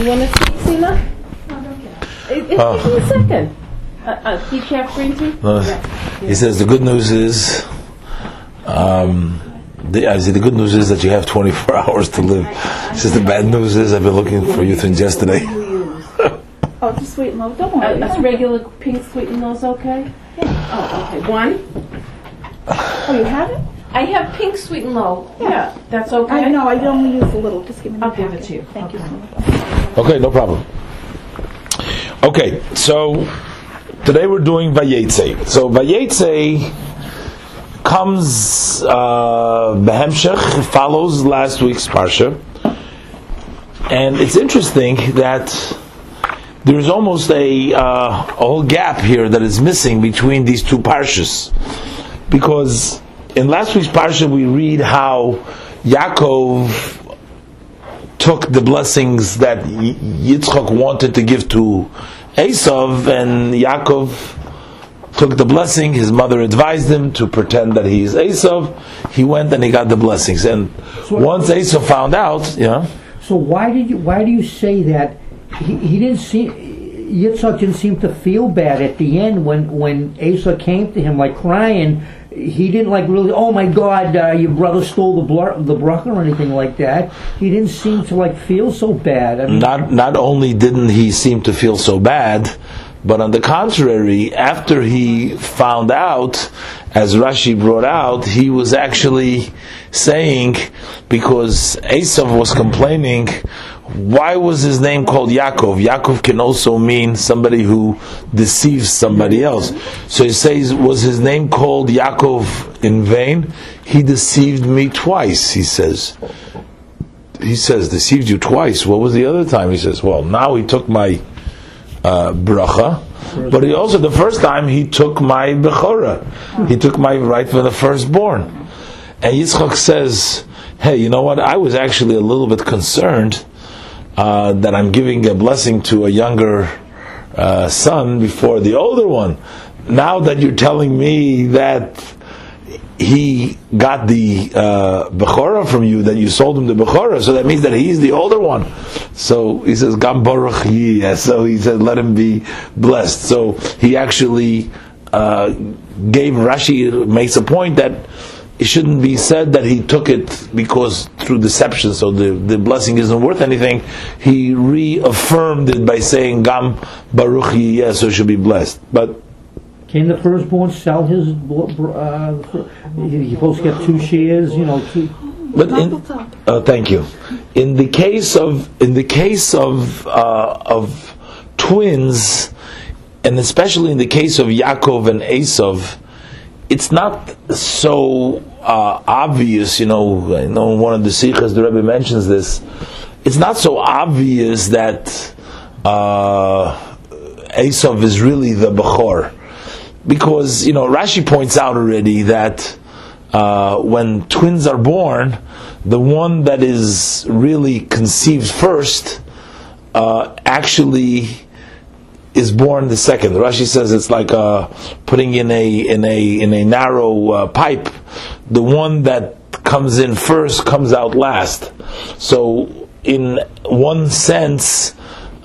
You want to speak, Sila? It, it's Oh. give me a second. Uh, uh, do you have green tea? He says the good news is, um, the, I say the good news is that you have 24 hours to live. He says the bad news is I've been looking for you since yesterday. Oh, just sweet loaf. Don't Uh, worry. that's regular pink sweetened those okay? Oh, okay. One. oh, you have it? I have pink Sweet'N Low. Yeah, that's okay. I know. I only use a little. Just give me. I'll give it to you. Thank you Okay. so much. Okay, no problem. Okay, so today we're doing Vayetze. So Vayetze comes uh, follows last week's parsha, and it's interesting that there's almost a, uh, a whole gap here that is missing between these two parshas, because in last week's parsha we read how Yaakov took the blessings that Yitzchak wanted to give to Esav, and Yaakov took the blessing. His mother advised him to pretend that he is Esav. He went and he got the blessings. And once Esav found out, yeah, So why did you why do you say that he, he didn't seem Yitzhak didn't seem to feel bad at the end when when Asa came to him like crying. He didn't like really. Oh my God, uh, your brother stole the bl- the bracha or anything like that. He didn't seem to like feel so bad. I mean, not not only didn't he seem to feel so bad, but on the contrary, after he found out, as Rashi brought out, he was actually saying because Esav was complaining. Why was his name called Yaakov? Yaakov can also mean somebody who deceives somebody else. So he says, was his name called Yaakov in vain? He deceived me twice, he says he says deceived you twice. What was the other time? He says, well, now he took my uh, bracha, but he also the first time he took my bechora. He took my right for the firstborn. And Yitzchak says, hey, you know what? I was actually a little bit concerned uh, that I'm giving a blessing to a younger uh, son before the older one. Now that you're telling me that he got the uh, from you, that you sold him the Bechora, so that means that he's the older one. So he says, Gam Baruch Yi. So he said, let him be blessed. So he actually uh, gave Rashi, makes a point that it shouldn't be said that he took it because through deception, so the, the blessing isn't worth anything. He reaffirmed it by saying, Gam Baruch Yi, yeah, so it should be blessed. But can the firstborn sell his? bl- br- Uh, fir- he's supposed to get two shares. You know, two, But in, uh, thank you. In the case of in the case of uh, of twins, and especially in the case of Yaakov and Esav, it's not so uh, obvious. You know, I know one of the sichos the Rebbe mentions this. It's not so obvious that uh, Esav is really the Bechor because you know Rashi points out already that uh, when twins are born, the one that is really conceived first uh, actually is born the second. Rashi says it's like uh, putting in a in a in a narrow uh, pipe. The one that comes in first comes out last. So in one sense,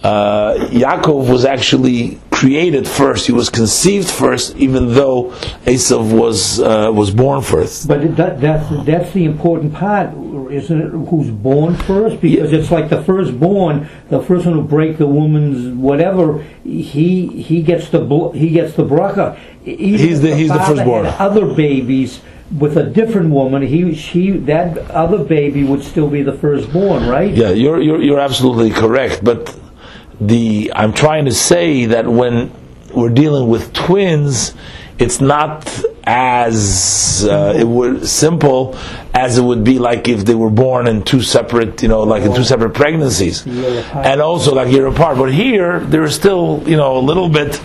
uh, Yaakov was actually created first. He was conceived first, even though Esav was uh, was born first. But that, that's that's the important part, isn't it? Who's born first? Because it's like the firstborn, the first one who break the woman's whatever. He he gets the bl- he gets the bracha. Even He's the- if he's the firstborn. Other babies with a different woman, he she that other baby would still be the firstborn, right? Yeah, you're, you're you're absolutely correct. But the I'm trying to say that when we're dealing with twins, it's not as uh, it would simple as it would be like if they were born in two separate, you know, like in two separate pregnancies, and also like year apart. But here there is still, you know, a little bit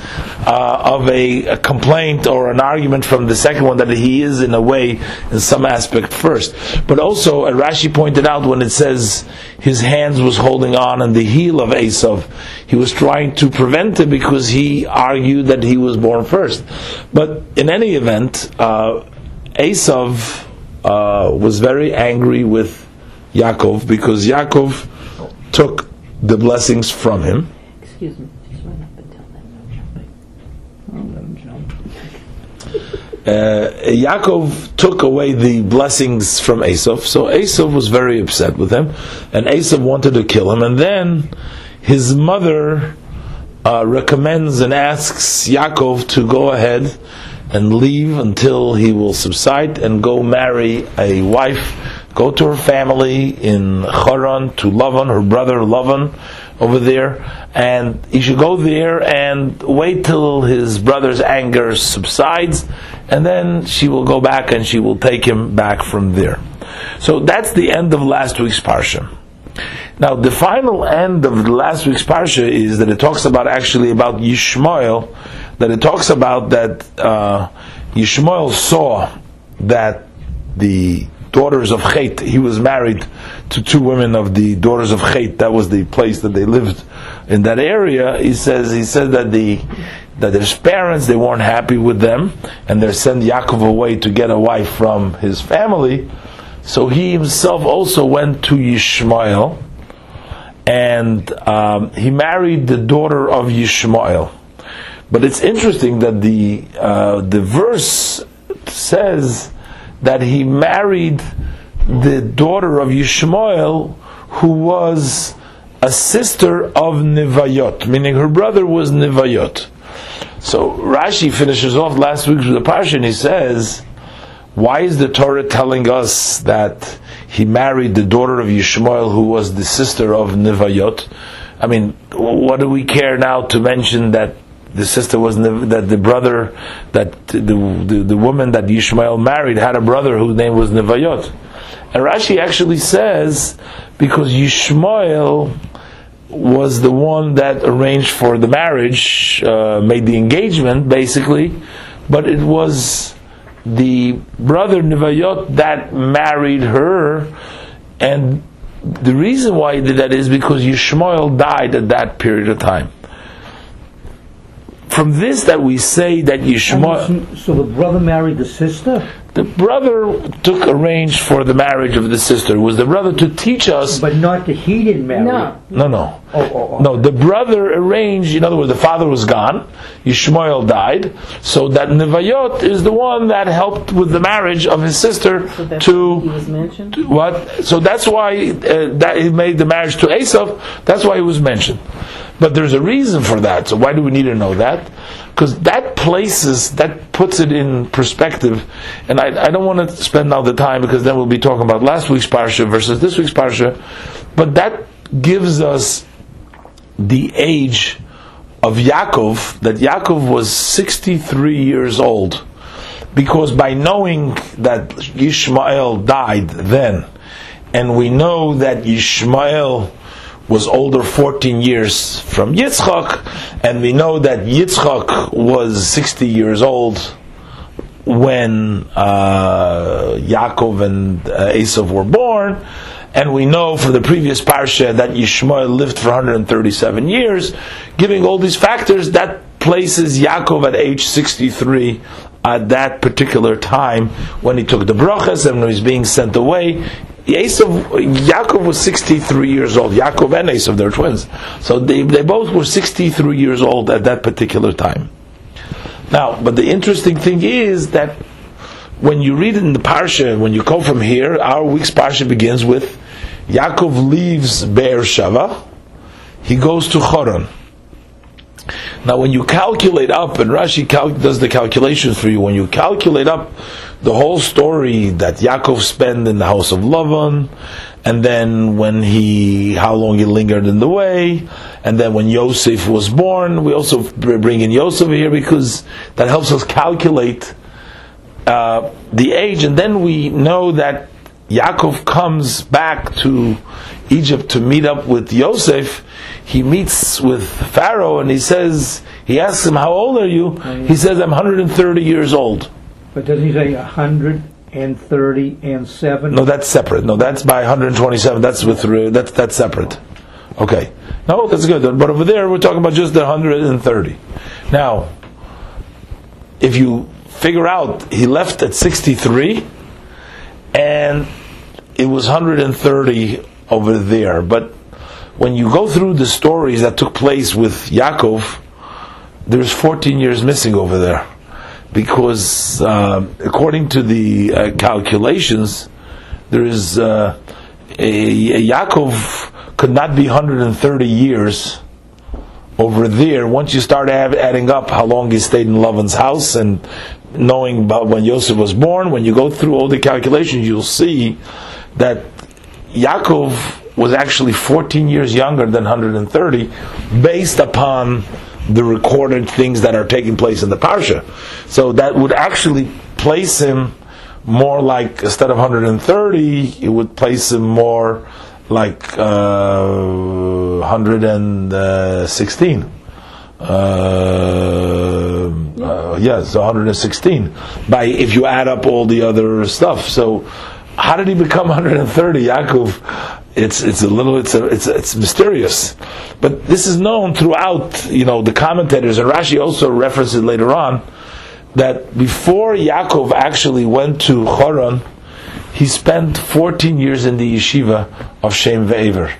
uh, of a, a complaint or an argument from the second one that he is in a way in some aspect first. But also, as Rashi pointed out when it says his hands was holding on and the heel of Esav, he was trying to prevent it because he argued that he was born first. But in any event, uh, Esav uh, was very angry with Yaakov because Yaakov took the blessings from him. Excuse me, just run up and tell them no jumping. I'll let him jump. uh, Yaakov took away the blessings from Esav, so Esav was very upset with him, and Esav wanted to kill him. And then his mother uh, recommends and asks Yaakov to go ahead and leave until he will subside and go marry a wife, go to her family in Haran to Lavan, her brother Lavan over there, and he should go there and wait till his brother's anger subsides, and then she will go back and she will take him back from there. So that's the end of last week's parsha. Now, the final end of last week's parsha is that it talks about actually about Yishmael, that it talks about that uh, Yishmael saw that the daughters of Chet, he was married to two women of the daughters of Chet. That was the place that they lived in that area. He says he said that the that his parents they weren't happy with them, and they sent Yaakov away to get a wife from his family. So he himself also went to Yishmael, and um, he married the daughter of Yishmael. But it's interesting that the uh, the verse says that he married the daughter of Yishmael, who was a sister of Nivayot, meaning her brother was Nivayot. So Rashi finishes off last week with and he says, "Why is the Torah telling us that he married the daughter of Yishmael, who was the sister of Nivayot?" I mean, what do we care now to mention that the sister was Niv- that the brother that the, the the woman that Yishmael married had a brother whose name was Nivayot, and Rashi actually says because Yishmael was the one that arranged for the marriage, uh, made the engagement basically, but it was the brother Nivayot that married her, and the reason why he did that is because Yishmael died at that period of time. From this, that we say that Yishmael, So the brother married the sister, the brother took arranged for the marriage of the sister. It was the brother to teach us but not that he didn't marry. No. No, no. Oh, oh, oh. No, the brother arranged, in other words, the father was gone, Yishmael died, so that Nevayot is the one that helped with the marriage of his sister So that's why he to. was mentioned? What? So that's why uh, that he made the marriage to Esav. That's why he was mentioned. But there's a reason for that. So why do we need to know that? Because that places that puts it in perspective. And I, I don't want to spend all the time because then we'll be talking about last week's parsha versus this week's parsha. But that gives us the age of Yaakov. That Yaakov was 63 years old because by knowing that Yishmael died then, and we know that Yishmael was older 14 years from Yitzchak, and we know that Yitzchak was 60 years old when uh, Yaakov and uh, Esav were born, and we know from the previous parsha that Yishmael lived for 137 years, giving all these factors, that places Yaakov at age 63 at that particular time when he took the brachas and when he was being sent away. Esav, Yaakov was 63 years old. Yaakov and Esav, they're twins. So they, they both were 63 years old at that particular time. Now, but the interesting thing is that when you read in the parsha, when you come from here, our week's parsha begins with Yaakov leaves Be'er Shava, he goes to Choron. Now, when you calculate up, and Rashi cal- does the calculations for you, when you calculate up the whole story that Yaakov spent in the house of Lavan, and then when he, how long he lingered in the way, and then when Yosef was born, we also bring in Yosef here because that helps us calculate uh, the age, and then we know that Yaakov comes back to Egypt to meet up with Yosef. He meets with Pharaoh and he says, he asks him, How old are you? He says, I'm 130 years old. But doesn't he say 130 and 7? No, that's separate. No, that's by 127. That's with that's that's separate. Okay. No, that's good. But over there, we're talking about just the 130. Now, if you figure out he left at 63, and it was 130 over there, but when you go through the stories that took place with Yaakov, there's 14 years missing over there. Because uh, according to the uh, calculations, there is uh, a, a Yaakov could not be 130 years over there. Once you start add, adding up how long he stayed in Lavan's house and knowing about when Yosef was born, when you go through all the calculations, you'll see that Yaakov was actually 14 years younger than 130, based upon the recorded things that are taking place in the parsha. So that would actually place him more like instead of 130, it would place him more like uh, 116. Uh, uh, yes, 116. By if you add up all the other stuff, so how did he become 130? Yaakov, it's it's a little it's a, it's it's mysterious, but this is known throughout. You know the commentators and Rashi also references later on that before Yaakov actually went to Choron, he spent 14 years in the yeshiva of Shem Ve'ever.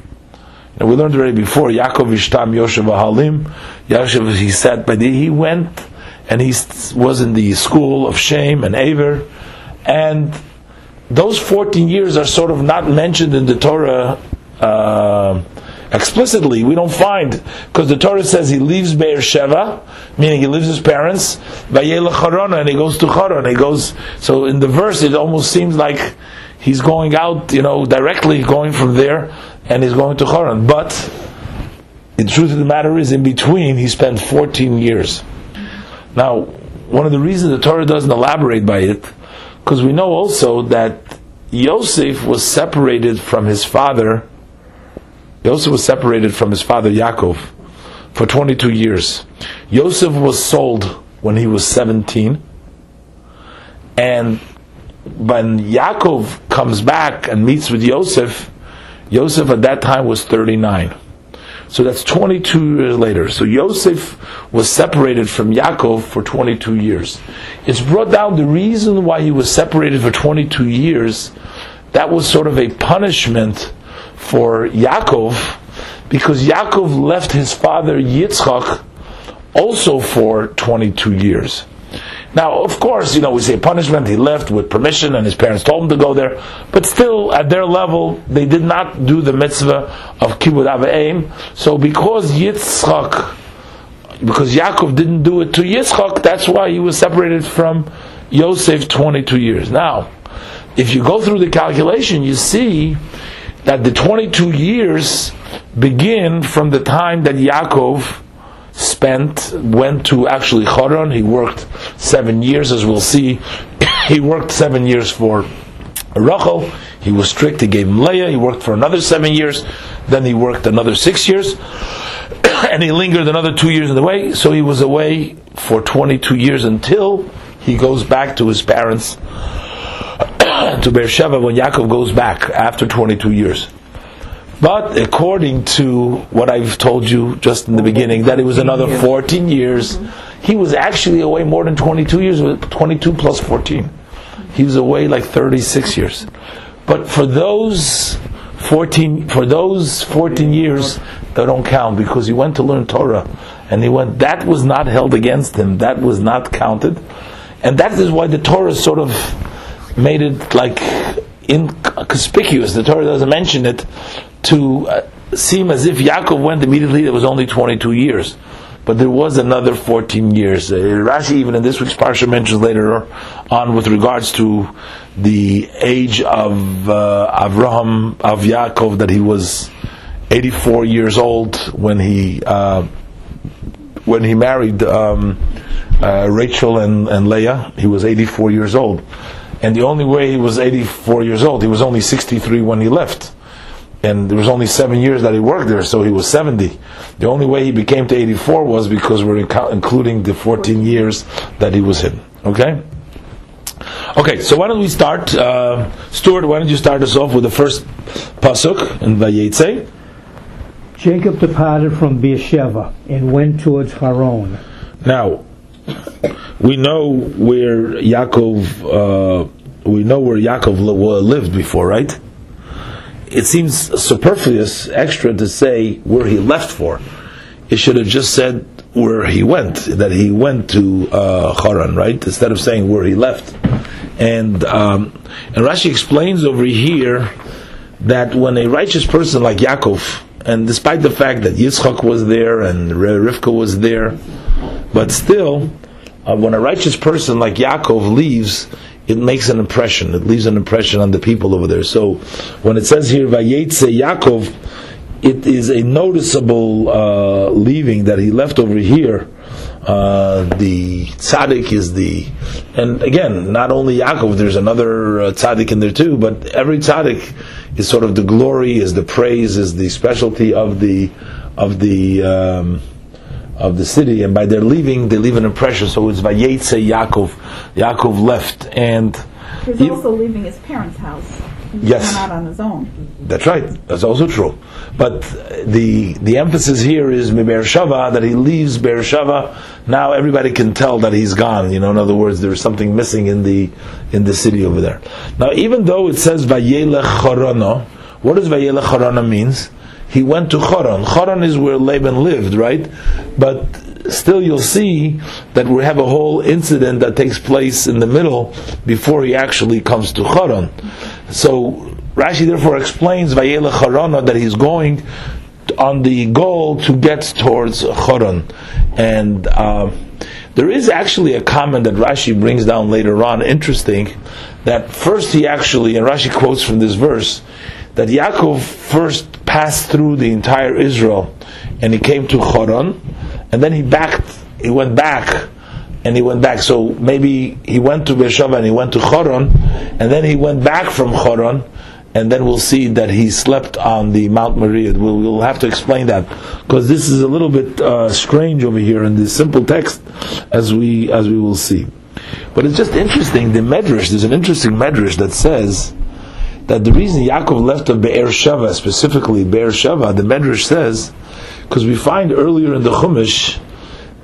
And we learned already before Yaakov Ishtam Yoshev Halim. Yaakov he said, but he went and he was in the school of Shem and Aver, and those 14 years are sort of not mentioned in the Torah uh, explicitly. We don't find, because the Torah says he leaves Be'er Sheva, meaning he leaves his parents, Vayela and he goes to Charon. He goes, so in the verse it almost seems like he's going out, you know, directly going from there, and he's going to Charon. But the truth of the matter is, in between, he spent 14 years. Now, one of the reasons the Torah doesn't elaborate by it because we know also that Yosef was separated from his father. Yosef was separated from his father Yaakov for 22 years. Yosef was sold when he was 17. And when Yaakov comes back and meets with Yosef, Yosef at that time was 39. So that's 22 years later. So Yosef was separated from Yaakov for 22 years. It's brought down the reason why he was separated for 22 years. That was sort of a punishment for Yaakov because Yaakov left his father Yitzchak also for 22 years. Now, of course, you know, we say punishment, he left with permission and his parents told him to go there, but still, at their level, they did not do the mitzvah of Kibbud Avayim. So because Yitzchak, because Yaakov didn't do it to Yitzchak, that's why he was separated from Yosef 22 years. Now, if you go through the calculation, you see that the 22 years begin from the time that Yaakov spent, went to actually Choron. He worked seven years, as we'll see. he worked seven years for Rachel. He was strict. He gave him Leah. He worked for another seven years. Then he worked another six years. and he lingered another two years in the way. So he was away for 22 years until he goes back to his parents to Beersheba when Yaakov goes back after 22 years. But according to what I've told you just in the beginning, that it was another 14 years, he was actually away more than 22 years, 22 plus 14. He was away like 36 years. But for those 14, for those 14 years, they don't count because he went to learn Torah. And he went, that was not held against him. That was not counted. And that is why the Torah sort of made it like inconspicuous. The Torah doesn't mention it to uh, seem as if Yaakov went immediately. It was only 22 years, but there was another 14 years. Uh, Rashi, even in this week's parsha, mentions later on with regards to the age of uh, Avraham of Yaakov that he was 84 years old when he uh, when he married um, uh, Rachel and, and Leah. He was 84 years old. And the only way he was 84 years old, he was only 63 when he left. And there was only seven years that he worked there, so he was 70. The only way he became to 84 was because we're including the 14 years that he was hidden. Okay? Okay, so why don't we start? Uh, Stuart, why don't you start us off with the first pasuk in Vayetze? Jacob departed from Beersheba and went towards Haran. Now, we know where Yaakov, uh, we know where Yaakov lived before, right? it seems superfluous, extra to say where he left for. It should have just said where he went, that he went to uh, Haran, right? Instead of saying where he left. And um, and Rashi explains over here that when a righteous person like Yaakov, and despite the fact that Yitzchak was there and Rivka was there, but still, uh, when a righteous person like Yaakov leaves, it makes an impression. It leaves an impression on the people over there. So when it says here Vayetze Yaakov, it is a noticeable uh, leaving that he left over here. Uh, the tzaddik is the, and again, not only Yaakov. There's another uh, tzaddik in there too, but every tzaddik is sort of the glory, is the praise, is the specialty of the of the. Um, of the city, and by their leaving, they leave an impression. So it's Vayetze Yaakov. Yaakov left, and He's he- also leaving his parents' house. He's Yes. out on his own. That's right. That's also true. But the the emphasis here is Shava that he leaves Be'er Shava. Now everybody can tell that he's gone. You know, in other words, there's something missing in the in the city over there. Now, even though it says Vayelech Chorono, what does Vayelech Chorono means? He went to Choron. Choron is where Laban lived, right? But still, you'll see that we have a whole incident that takes place in the middle before he actually comes to Choron. So Rashi therefore explains Vayelech Chorona that he's going on the goal to get towards Choron, and um, there is actually a comment that Rashi brings down later on, interesting, that first he actually, and Rashi quotes from this verse, that Yaakov first passed through the entire Israel, and he came to Choron, and then he backed, he went back, and he went back. So maybe he went to Beersheba and he went to Choron, and then he went back from Choron, and then we'll see that he slept on the Mount Moriah. We'll, we'll have to explain that because this is a little bit uh, strange over here in this simple text, as we as we will see. But it's just interesting. The Medrash, there's an interesting Medrash that says that the reason Yaakov left of Be'er Sheva, specifically Be'er Sheva, the Medrash says, because we find earlier in the Chumash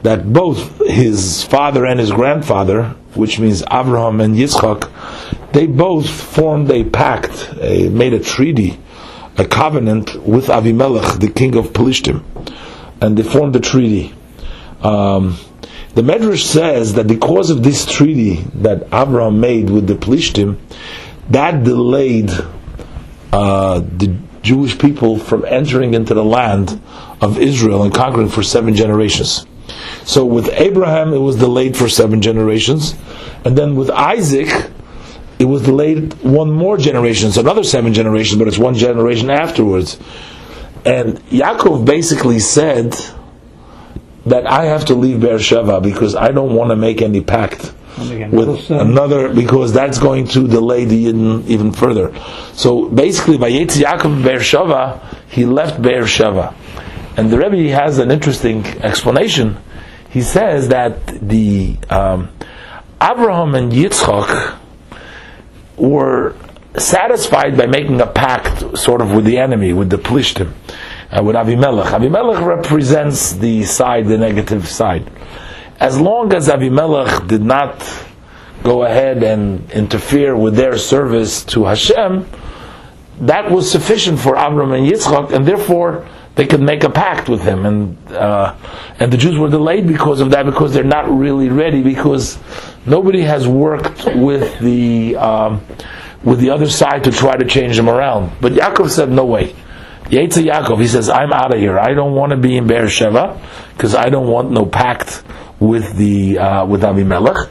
that both his father and his grandfather, which means Abraham and Yitzchak, they both formed a pact, a, made a treaty, a covenant with Avimelech, the king of Pelishtim, and they formed a treaty. Um, the Medrash says that because of this treaty that Abraham made with the Pelishtim, that delayed uh, the Jewish people from entering into the land of Israel and conquering for seven generations. So with Abraham, it was delayed for seven generations, and then with Isaac, it was delayed one more generation, so another seven generations, but it's one generation afterwards. And Yaakov basically said that I have to leave Beersheba because I don't want to make any pact with another because that's going to delay the Yidden even further. So basically, Vayetze Yaakov Beersheba, he left Beersheba, and the Rebbe has an interesting explanation. He says that the um, Abraham and Yitzchak were satisfied by making a pact, sort of, with the enemy, with the Plishtim, uh, with Avimelech. Avimelech represents the side, the negative side. As long as Avimelech did not go ahead and interfere with their service to Hashem, that was sufficient for Avram and Yitzchak, and therefore they could make a pact with him. And uh, and the Jews were delayed because of that, because they're not really ready, because nobody has worked with the um, with the other side to try to change them around. But Yaakov said, "No way." Yetzer Yaakov, he says, "I'm out of here. I don't want to be in Beersheba because I don't want no pact with the uh, with Avimelech."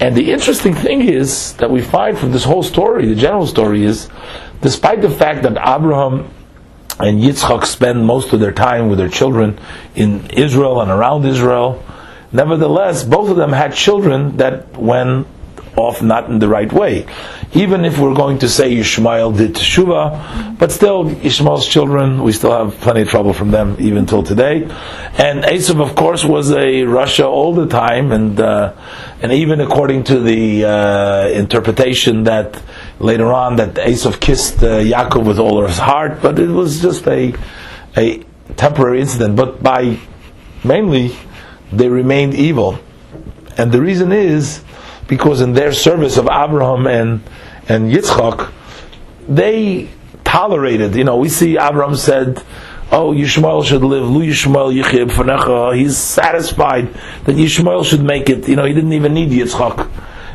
And the interesting thing is that we find from this whole story, the general story is, despite the fact that Abraham and Yitzchak spend most of their time with their children in Israel and around Israel, nevertheless, both of them had children that went off not in the right way. Even if we're going to say Ishmael did teshuva, but still Ishmael's children, we still have plenty of trouble from them even till today. And Esav, of course, was a rasha all the time, and uh, and even according to the uh, interpretation that later on that Esav kissed uh, Yaakov with all his heart, but it was just a a temporary incident. But by mainly they remained evil, and the reason is because in their service of Abraham and and Yitzchak, they tolerated. You know, we see Abraham said, "Oh, Yishmael should live. Lu Yishmael yichib fanecha." He's satisfied that Yishmael should make it. You know, he didn't even need Yitzchak.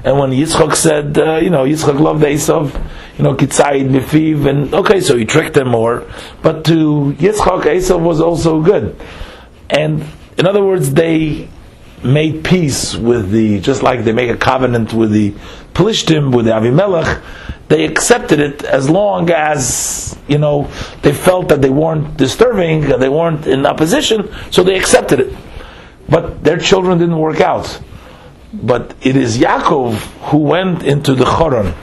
And when Yitzchak said, uh, you know, Yitzchak loved Esav, you know, Kitzayid Mifiv, and okay, so he tricked him more. But to Yitzchak, Esav was also good. And in other words, they made peace with the, just like they make a covenant with the Plishtim, with the Avimelech, they accepted it as long as, you know, they felt that they weren't disturbing, they weren't in opposition, so they accepted it. But their children didn't work out. But it is Yaakov who went into the Choron.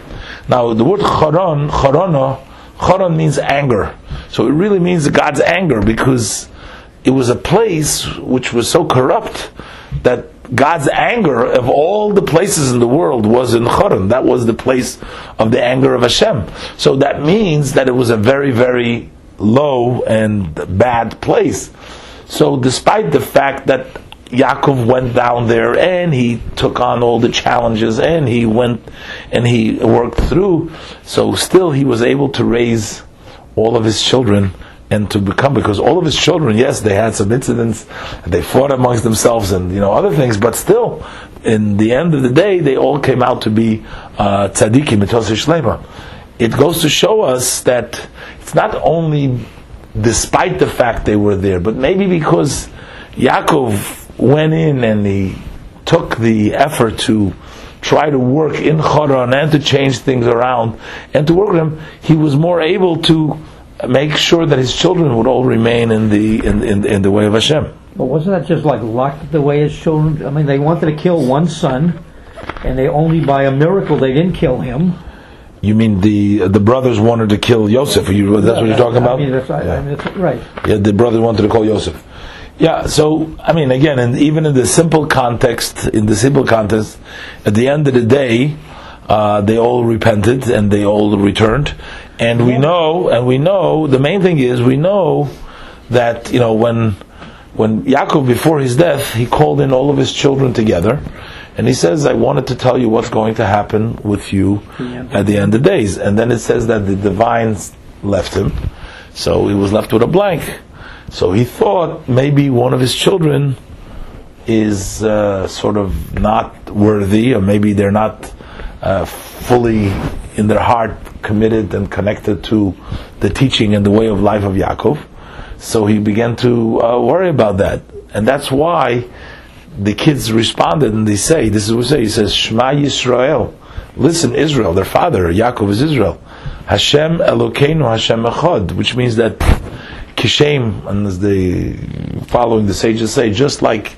Now, the word Choron, Chorona, Choron means anger. So it really means God's anger because it was a place which was so corrupt that God's anger of all the places in the world was in Choron. That was the place of the anger of Hashem. So that means that it was a very, very low and bad place. So despite the fact that Yaakov went down there and he took on all the challenges and he went and he worked through, so still he was able to raise all of his children and to become because all of his children, yes, they had some incidents, they fought amongst themselves and you know other things, but still, in the end of the day, they all came out to be uh, tzaddikim, uh, It goes to show us that it's not only despite the fact they were there, but maybe because Yaakov went in and he took the effort to try to work in Choron and to change things around and to work with him, he was more able to make sure that his children would all remain in the in, in, in the way of Hashem. But wasn't that just like luck the way his children? I mean, they wanted to kill one son, and they only by a miracle they didn't kill him. You mean the the brothers wanted to kill Yosef? You, that's what you're talking about. I mean, that's, yeah. I mean, that's right. Yeah, the brothers wanted to call Yosef. Yeah, so I mean, again, and even in the simple context, in the simple context, at the end of the day, uh, they all repented and they all returned, and we know, and we know, the main thing is we know that you know when when Yaakov before his death he called in all of his children together, and he says, "I wanted to tell you what's going to happen with you at the end of days," and then it says that the divines left him, so he was left with a blank. So he thought maybe one of his children is uh, sort of not worthy, or maybe they're not uh, fully in their heart committed and connected to the teaching and the way of life of Yaakov. So he began to uh, worry about that, and that's why the kids responded and they say, "This is what they say." He says, "Shema Yisrael." Listen, Israel. Their father Yaakov is Israel. Hashem Elokeinu Hashem Echad, which means that kishem, and as the following the sages say, just like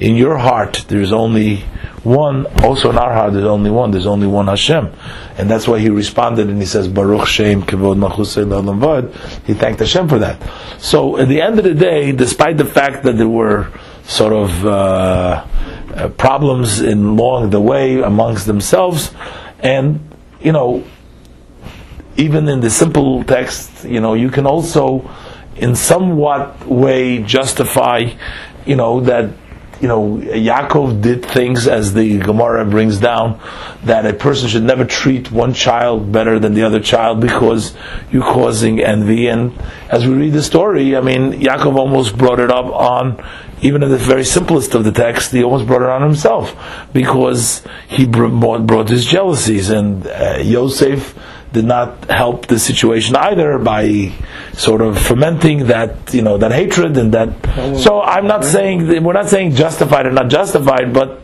in your heart there's only one, also in our heart there's only one, there's only one Hashem. And that's why he responded and he says, Baruch Shem Kevod Machusei He thanked Hashem for that. So at the end of the day, despite the fact that there were sort of uh, uh, problems in along the way amongst themselves, and you know, even in the simple text, you know, you can also in somewhat way justify, you know, that you know, Yaakov did things as the Gemara brings down that a person should never treat one child better than the other child because you're causing envy. And as we read the story, I mean, Yaakov almost brought it up on, even in the very simplest of the text, he almost brought it on himself because he brought, his jealousies. And uh, Yosef did not help the situation either by sort of fermenting that you know that hatred and that. So I'm not saying we're not saying justified or not justified, but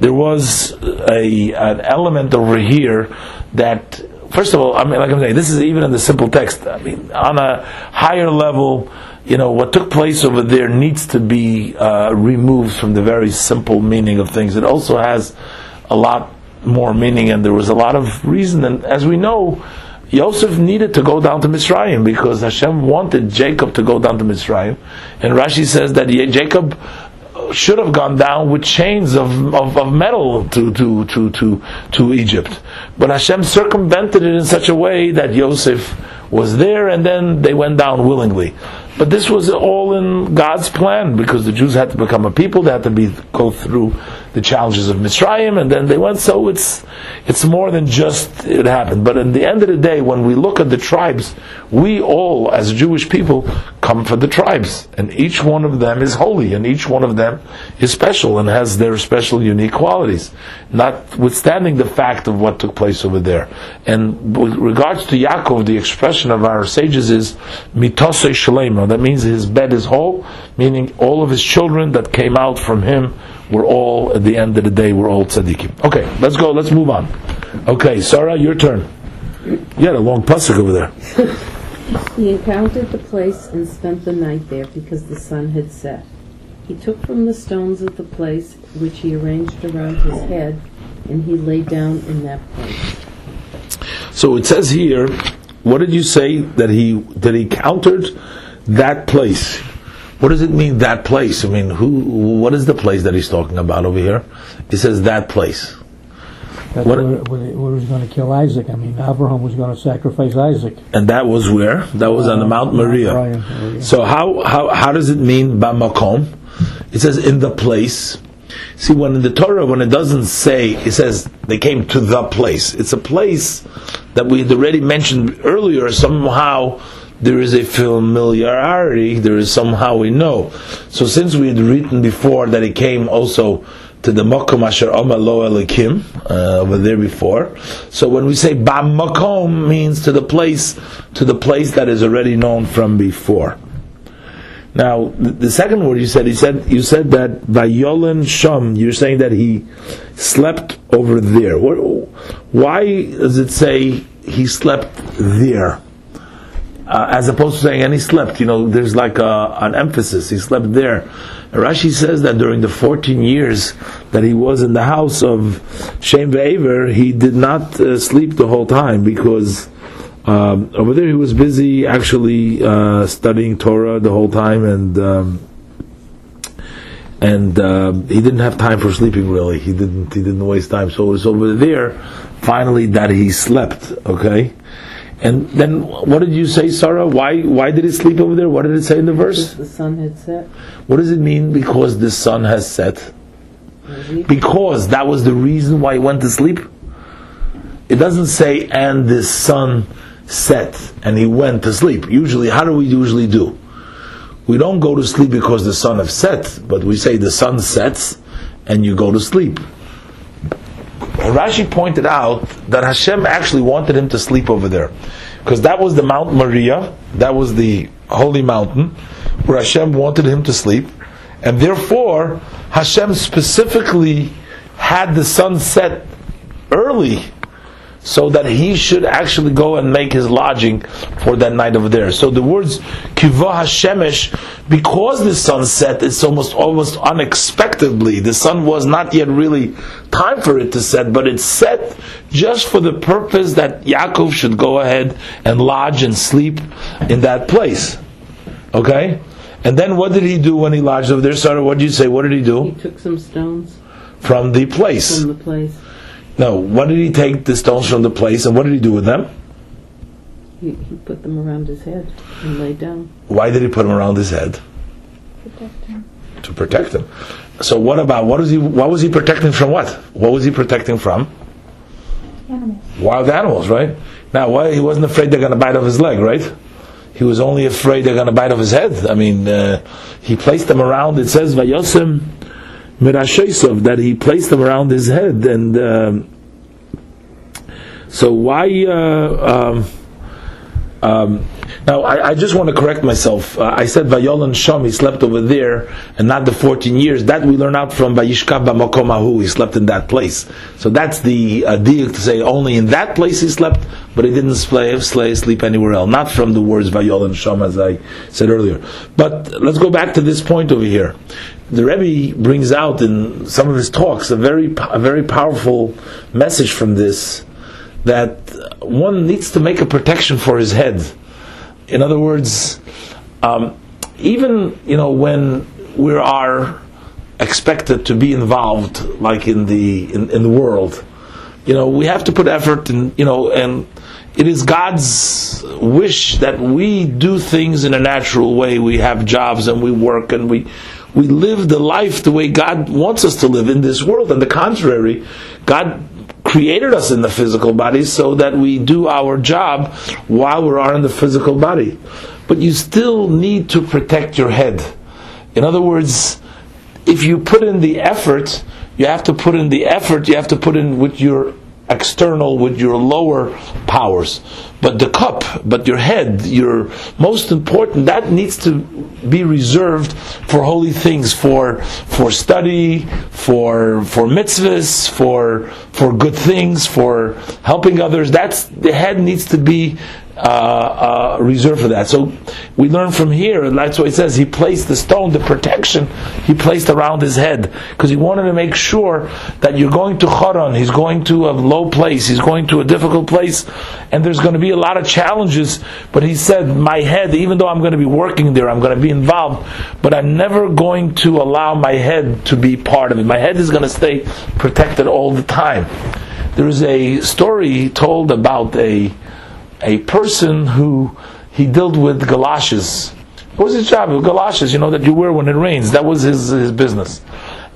there was a an element over here that. First of all, I mean, like I'm saying, this is even in the simple text. I mean, on a higher level, you know, what took place over there needs to be uh, removed from the very simple meaning of things. It also has a lot more meaning, and there was a lot of reason. And as we know, Yosef needed to go down to Mitzrayim because Hashem wanted Jacob to go down to Mitzrayim, and Rashi says that Jacob should have gone down with chains of, of, of, metal to, to, to, to, to Egypt. But Hashem circumvented it in such a way that Yosef was there and then they went down willingly. But this was all in God's plan because the Jews had to become a people, they had to be go through the challenges of Mitzrayim, and then they went. So it's it's more than just it happened. But in the end of the day, when we look at the tribes, we all, as Jewish people, come from the tribes, and each one of them is holy, and each one of them is special and has their special, unique qualities. Notwithstanding the fact of what took place over there, and with regards to Yaakov, the expression of our sages is mitose shalema. That means his bed is whole, meaning all of his children that came out from him were all, at the end of the day, we're all tzaddikim. Okay, let's go, let's move on. Okay, Sarah, your turn. You had a long pasuk over there. He encountered the place and spent the night there because the sun had set. He took from the stones of the place which he arranged around his head, and he lay down in that place. So it says here, what did you say that he that he countered that place? What does it mean that place? I mean, who? What is the place that he's talking about over here? He says that place. That's What- where, where, where he was going to kill Isaac. I mean, Abraham was going to sacrifice Isaac. And that was where? That was on the Mount uh, Mount Moriah. Moriah, Moriah. So how, how, how does it mean bamakom? It says in the place. See, when in the Torah, when it doesn't say, it says they came to the place. It's a place that we had already mentioned earlier. Somehow there is a familiarity. There is somehow we know. So since we had written before that it came also to the Makom Asher Omar Lo Elokim uh, over there before. So when we say Ba Makom means to the place, to the place that is already known from before. Now, the, second word you said, he said, you said that Vayolan Sham. You're saying that he slept over there. Why does it say he slept there? Uh, as opposed to saying and he slept. You know, there's like a, an emphasis. He slept there. Rashi says that during the 14 years that he was in the house of Shem Ve'aver, he did not uh, sleep the whole time because um, over there he was busy actually uh, studying Torah the whole time and. Um, and um, he didn't have time for sleeping. Really, he didn't. He didn't waste time. So it was over there, finally, that he slept. Okay, and then what did you say, Sarah? Why why did he sleep over there? What did it say in the verse? Because the sun had set. What does it mean? Because the sun has set. Because that was the reason why he went to sleep. It doesn't say and the sun set and he went to sleep. Usually, how do we usually do? We don't go to sleep because the sun has set, but we say the sun sets and you go to sleep. Rashi pointed out that Hashem actually wanted him to sleep over there. Because that was the Mount Moriah, that was the holy mountain, where Hashem wanted him to sleep. And therefore, Hashem specifically had the sun set early so that he should actually go and make his lodging for that night over there. So the words kiva hashemesh, because the sun set, it's almost almost unexpectedly. The sun was not yet really time for it to set, but it's set just for the purpose that Yaakov should go ahead and lodge and sleep in that place. Okay. And then what did he do when he lodged over there? Sarah, what did you say? What did he do? He took some stones From the place. from the place. No, what did he take the stones from the place and what did he do with them? He, he put them around his head and lay down. Why did he put them around his head? Protect him. To protect him. So what about what was he what was he protecting from what? What was he protecting from? Animals. Wild animals, right? Now why he wasn't afraid they're gonna bite off his leg, right? He was only afraid they're gonna bite off his head. I mean uh, he placed them around it says Vayosem Mirashesov that he placed them around his head and um, so why uh, um, um, now, I, I just want to correct myself. Uh, I said Vayolan Sham, he slept over there, and not the 14 years. That we learn out from Vayishkav B'makomahu, he slept in that place. So that's the uh, deal to say only in that place he slept, but he didn't slay, slay, sleep anywhere else. Not from the words Vayolan Sham, as I said earlier. But let's go back to this point over here. The Rebbe brings out in some of his talks a very, a very powerful message from this that one needs to make a protection for his head. In other words, um, even you know when we are expected to be involved, like in the in, in the world, you know, we have to put effort and, you know, and it is God's wish that we do things in a natural way. We have jobs and we work and we, we live the life the way God wants us to live in this world. On the contrary, God created us in the physical body so that we do our job while we are in the physical body. But you still need to protect your head. In other words, if you put in the effort, you have to put in the effort, you have to put in with your external, with your lower powers. But the cup, but your head, your most important, that needs to be reserved for holy things, for for study, for for mitzvahs, for for good things, for helping others. That's the head needs to be uh, uh, reserved for that. So we learn from here, that's what it says, he placed the stone, the protection, he placed around his head, because he wanted to make sure that you're going to Charan, he's going to a low place, he's going to a difficult place, and there's going to be a lot of challenges, but he said, my head, even though I'm going to be working there, I'm going to be involved, but I'm never going to allow my head to be part of it. My head is going to stay protected all the time. There is a story told about a a person who he dealt with galoshes. What was his job? Galoshes, you know, that you wear when it rains. That was his, his business.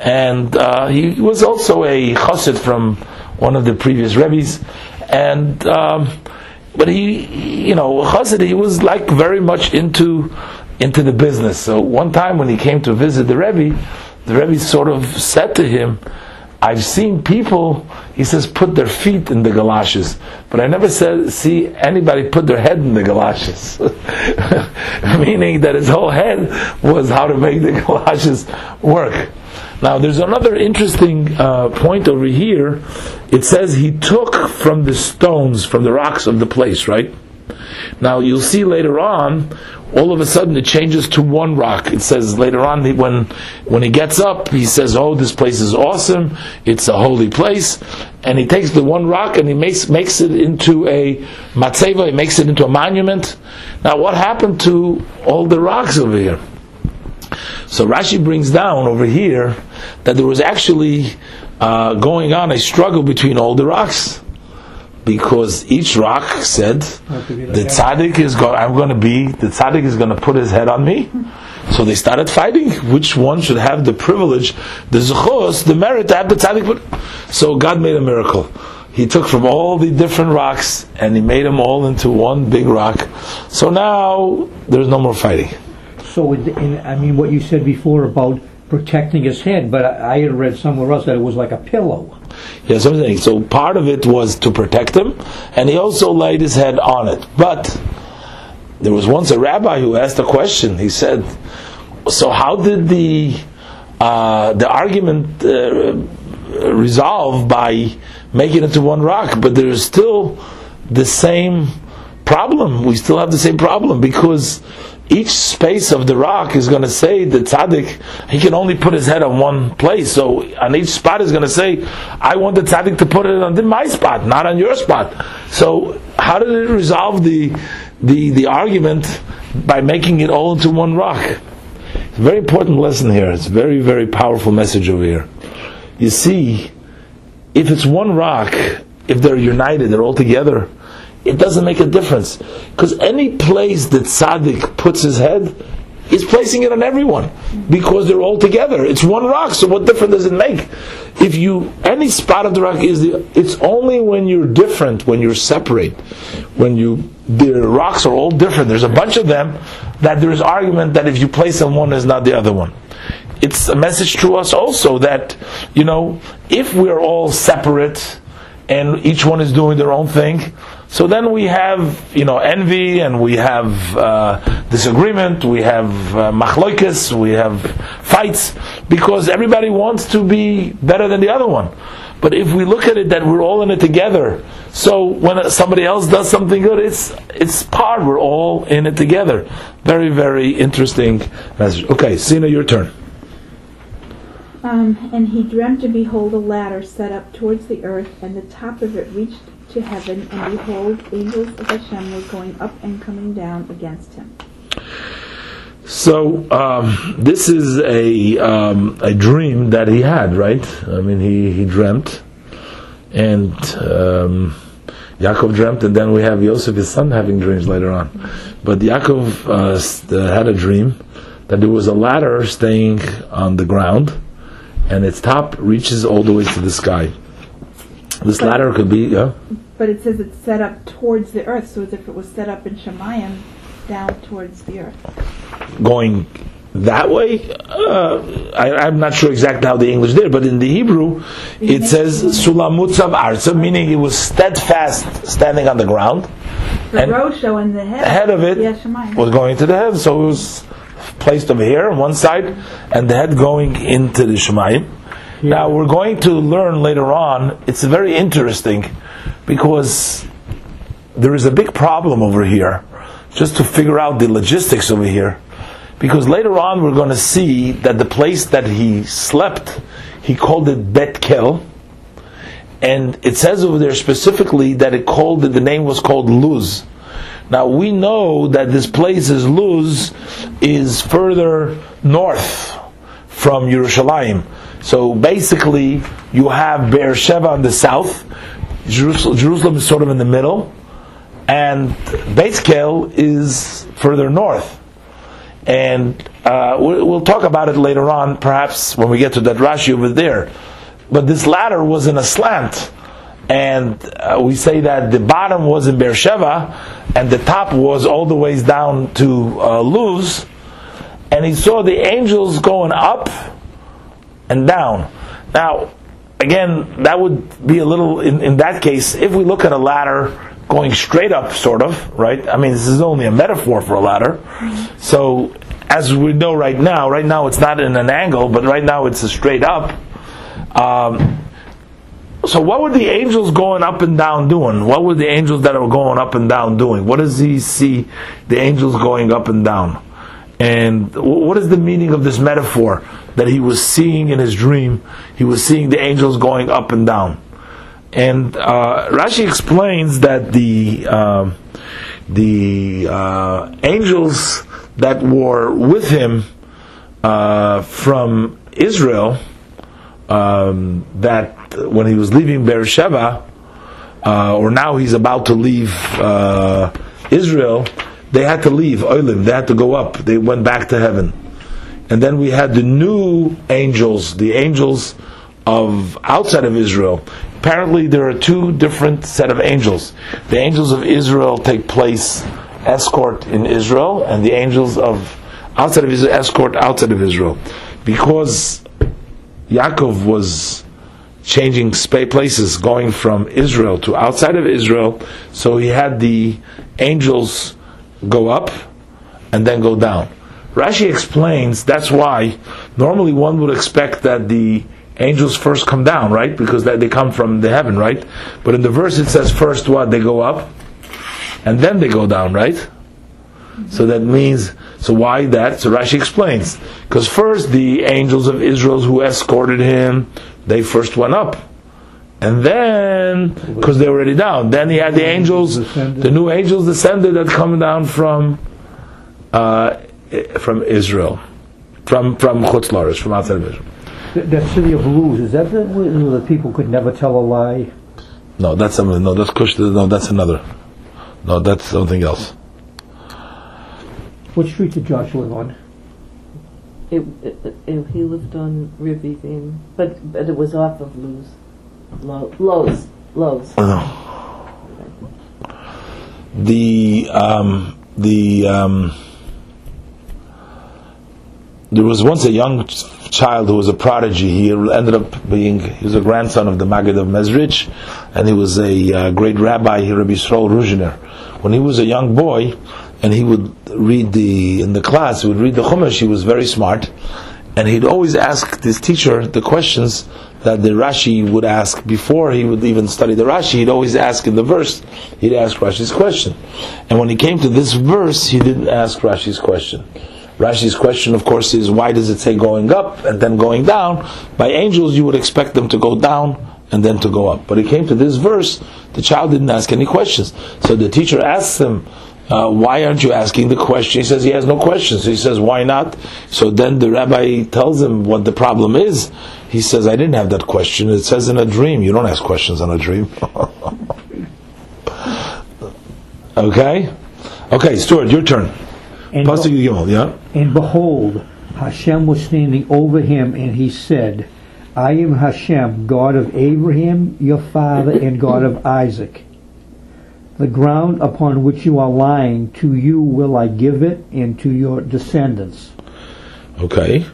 And uh, he was also a chassid from one of the previous rebbes. And, um, but he, you know, chassid, he was like very much into, into the business. So one time when he came to visit the rebbe, the rebbe sort of said to him, I've seen people, he says, put their feet in the galoshes, but I never said, see anybody put their head in the galoshes. Meaning that his whole head was how to make the galoshes work. Now, there's another interesting uh, point over here. It says he took from the stones, from the rocks of the place, right? Now, you'll see later on all of a sudden it changes to one rock. It says later on when when he gets up, he says, "Oh, this place is awesome. It's a holy place." And he takes the one rock and he makes makes it into a matzeva. He makes it into a monument. Now, what happened to all the rocks over here? So Rashi brings down over here that there was actually uh, going on a struggle between all the rocks because each rock said the tzaddik is going. I'm going to be the tzaddik is going to put his head on me. So they started fighting which one should have the privilege, the zechus, the merit to have the tzaddik. Put. So God made a miracle. He took from all the different rocks and he made them all into one big rock. So now there's no more fighting. So, in, in, I mean, what you said before about protecting his head, but I, I had read somewhere else that it was like a pillow. Yeah, something. So part of it was to protect him, and he also laid his head on it. But there was once a rabbi who asked a question. He said, "So how did the uh, the argument uh, resolve by making it to one rock? But there's still the same problem. We still have the same problem because." Each space of the rock is going to say the tzaddik, he can only put his head on one place. So on each spot is going to say, I want the tzaddik to put it on my spot, not on your spot. So how did it resolve the, the, the argument by making it all into one rock? It's a very important lesson here. It's a very, very powerful message over here. You see, if it's one rock, if they're united, they're all together, it doesn't make a difference. Because any place that tzaddik puts his head, he's placing it on everyone. Because they're all together. It's one rock, so what difference does it make? If you, any spot of the rock is the, it's only when you're different, when you're separate, when you, the rocks are all different, there's a bunch of them, that there's argument that if you place on one is not the other one it's a message to us also that you know if we're all separate and each one is doing their own thing so then we have, you know, envy and we have uh, disagreement, we have uh, we have fights, because everybody wants to be better than the other one. But if we look at it that we're all in it together, so when somebody else does something good, it's it's par. We're all in it together. Very very interesting message. Okay, Sina, your turn. Um, and he dreamt to behold a ladder set up towards the earth, and the top of it reached to heaven, and behold, angels of Hashem were going up and coming down against him. So um, this is a um, a dream that he had, right? I mean, he he dreamt, and um, Yaakov dreamt, and then we have Yosef, his son, having dreams later on. But Yaakov uh, had a dream that there was a ladder staying on the ground, and its top reaches all the way to the sky. This ladder could be, yeah. But it says it's set up towards the earth, so as if it was set up in Shemayim down towards the earth. going that way. Uh, I, I'm not sure exactly how the English did, but in the Hebrew, it says sulamutzav arza, meaning it was steadfast, standing on the ground. The And Rosho and the head, The head of it was going to the head, so it was placed over here on one side, and the head going into the Shemayim. Now we're going to learn later on. It's very interesting because there is a big problem over here, just to figure out the logistics over here. Because later on we're going to see that the place that he slept, he called it Bet Kel, and it says over there specifically that it called it, the name was called Luz. Now we know that this place is Luz is further north from Yerushalayim. So basically, you have Beersheba on the south, Jerusalem, is sort of in the middle, and Beit Kel is further north. And uh, we'll, we'll talk about it later on, perhaps when we get to that Rashi over there. But this ladder was in a slant, and uh, we say that the bottom was in Beersheba, and the top was all the ways down to uh, Luz, and he saw the angels going up and down. Now, again, that would be a little, in, in that case, if we look at a ladder going straight up, sort of, right? I mean, this is only a metaphor for a ladder. So, as we know right now, right now it's not in an angle, but right now it's a straight up. Um, so, what were the angels going up and down doing? What were the angels that were going up and down doing? What does he see the angels going up and down? And what is the meaning of this metaphor that he was seeing in his dream? He was seeing the angels going up and down. And uh, Rashi explains that the um the uh, angels that were with him uh, from Israel, um, that when he was leaving Beersheba, uh, or now he's about to leave uh, Israel, they had to leave Olim. They had to go up. They went back to heaven. And then we had the new angels, the angels of outside of Israel. Apparently, there are two different set of angels. The angels of Israel take place escort in Israel, and the angels of outside of Israel escort outside of Israel, because Yaakov was changing places, going from Israel to outside of Israel. So he had the angels go up and then go down. Rashi explains that's why normally one would expect that the angels first come down, right? Because they come from the heaven, right? But in the verse it says first what they go up and then they go down, right? So that means so why that? So Rashi explains because first the angels of Israel who escorted him, they first went up. And then, because they were already down, then he had the angels, the new angels descended that come down from uh, from Israel, from from Chutz La'aretz, from outside of Israel. That, that city of Luz, is that the, where the people could never tell a lie? No, that's something. No, that's Kush. No, that's another. No, that's something else. What street did Josh live on? It, it, it, he lived on Rivivine, but but it was off of Luz. Lo, Lowe's. Lowe's. The um, the um, there was once a young child who was a prodigy. He ended up being he was a grandson of the Maggid of Mezrich, and he was a uh, great rabbi, Rabbi Yisrael Ruzhiner. When he was a young boy, and he would read the in the class, he would read the Chumash. He was very smart, and he'd always ask his teacher the questions that the Rashi would ask before he would even study the Rashi. He'd always ask in the verse. He'd ask Rashi's question, and when he came to this verse, he didn't ask Rashi's question. Rashi's question, of course, is why does it say going up and then going down? By angels, you would expect them to go down and then to go up. But he came to this verse, the child didn't ask any questions. So the teacher asks him, uh, why aren't you asking the question? He says he has no questions. He says, why not? So then the rabbi tells him what the problem is. He says, I didn't have that question. It says in a dream. You don't ask questions on a dream. okay? Okay, Stuart, your turn. And, Pasuk yeah? and behold, Hashem was standing over him, and he said, I am Hashem, God of Abraham, your father, and God of Isaac. The ground upon which you are lying, to you will I give it, and to your descendants. Okay,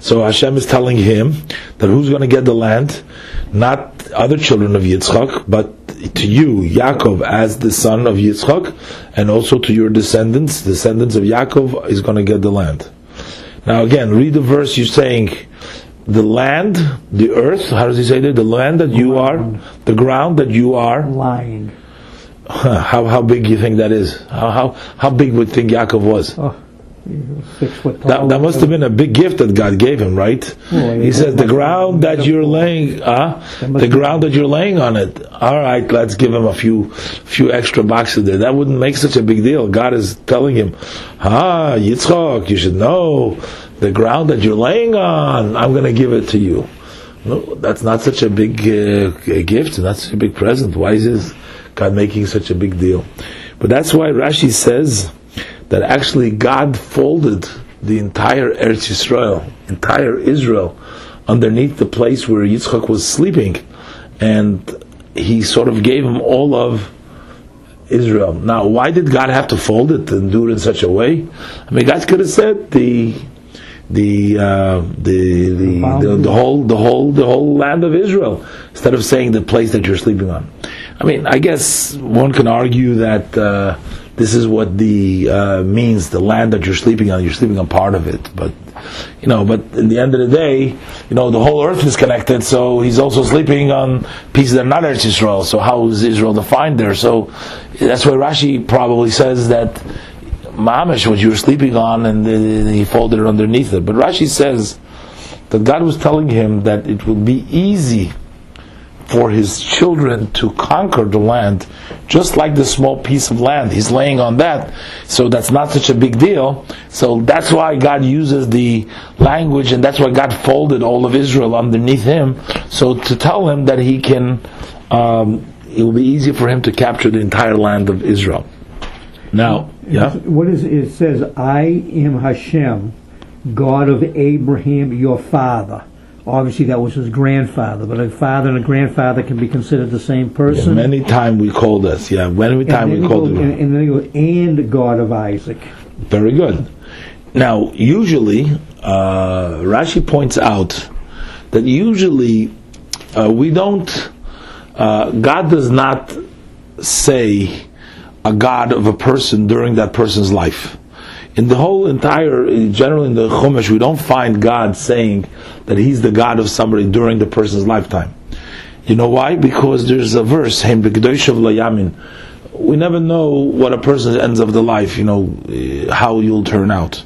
so Hashem is telling him that who's going to get the land? Not other children of Yitzchak, but to you, Yaakov, as the son of Yitzchak, and also to your descendants, descendants of Yaakov, is going to get the land. Now again, read the verse. You're saying the land, the earth. How does he say that? The land that you are, the ground that you are. Lying. Huh, How how big do you think that is? How how, how big would you think Yaakov was? Oh, six foot tall. That, that must have been a big gift that God gave him, right? Well, he says, "The ground that you're laying, uh, the ground that you're laying on it. All right, let's give him a few, few extra boxes there. That wouldn't make such a big deal. God is telling him, Ah, Yitzchak, you should know the ground that you're laying on. I'm going to give it to you. No, that's not such a big uh, gift, and that's a big present. Why is God making such a big deal? But that's why Rashi says that actually God folded the entire Eretz Yisrael, entire Israel, underneath the place where Yitzchak was sleeping, and He sort of gave him all of Israel. Now, why did God have to fold it and do it in such a way? I mean, God could have said the the uh, the the, the the whole the whole the whole land of Israel instead of saying the place that you're sleeping on. I mean, I guess one can argue that uh, this is what the uh, means the land that you're sleeping on. You're sleeping on part of it, but you know, but in the end of the day, you know, the whole earth is connected. So he's also sleeping on pieces that are not Eretz Israel. So how is Israel defined there? So that's why Rashi probably says that mamish what you were sleeping on, and uh, he folded it underneath it. But Rashi says that God was telling him that it would be easy for his children to conquer the land, just like the small piece of land he's laying on that. So that's not such a big deal. So that's why God uses the language, and that's why God folded all of Israel underneath him. So to tell him that he can, um, it will be easy for him to capture the entire land of Israel. Now, yeah. What is it says? I am Hashem, God of Abraham, your father. Obviously, that was his grandfather, but a father and a grandfather can be considered the same person. Many time we call this, yeah. Many time we you call it. and, and then go, and God of Isaac. Very good. Now, usually, uh, Rashi points out that usually uh, we don't, uh, God does not say a God of a person during that person's life. In the whole entire, generally in the Chumash, we don't find God saying that He's the God of somebody during the person's lifetime. You know why? Because there's a verse, "Hem b'kedoshov layamin." We never know what a person ends of the life. You know uh, how you'll turn out.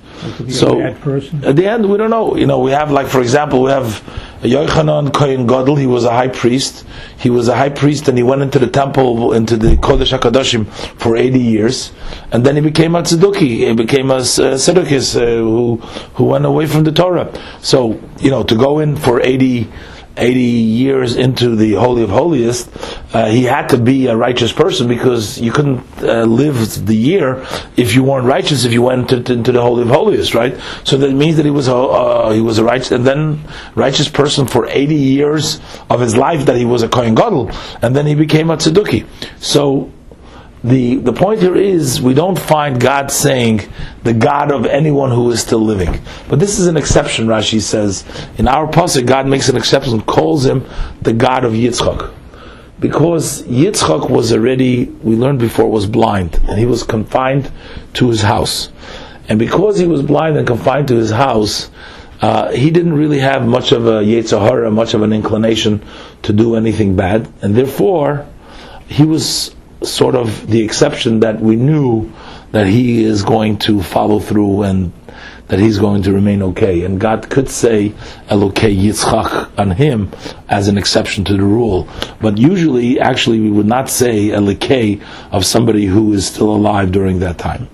So a bad person. at the end, we don't know. You know, we have like, for example, we have Yochanan Kohen Gadol. He was a high priest. He was a high priest, and he went into the temple, into the Kodesh Hakadoshim for eighty years, and then he became a Tzeduki. He became a Tzedukis uh, who who went away from the Torah. So you know, to go in for eighty. 80 years into the Holy of Holiest, uh, he had to be a righteous person because you couldn't uh, live the year if you weren't righteous if you went into, into the Holy of Holiest, right? So that means that he was a, uh, he was a righteous, and then righteous person for 80 years of his life that he was a Kohen Gadol, and then he became a Tzeduki. So, the the point here is we don't find God saying the God of anyone who is still living. But this is an exception, Rashi says. In our pasuk, God makes an exception and calls him the God of Yitzchak. Because Yitzchak was already, we learned before, was blind, and he was confined to his house. And because he was blind and confined to his house, uh, he didn't really have much of a yetzer hara, much of an inclination to do anything bad, and therefore he was sort of the exception that we knew that he is going to follow through and that he's going to remain okay. And God could say Elokei Yitzchak on him as an exception to the rule. But usually, actually, we would not say Elokei of somebody who is still alive during that time.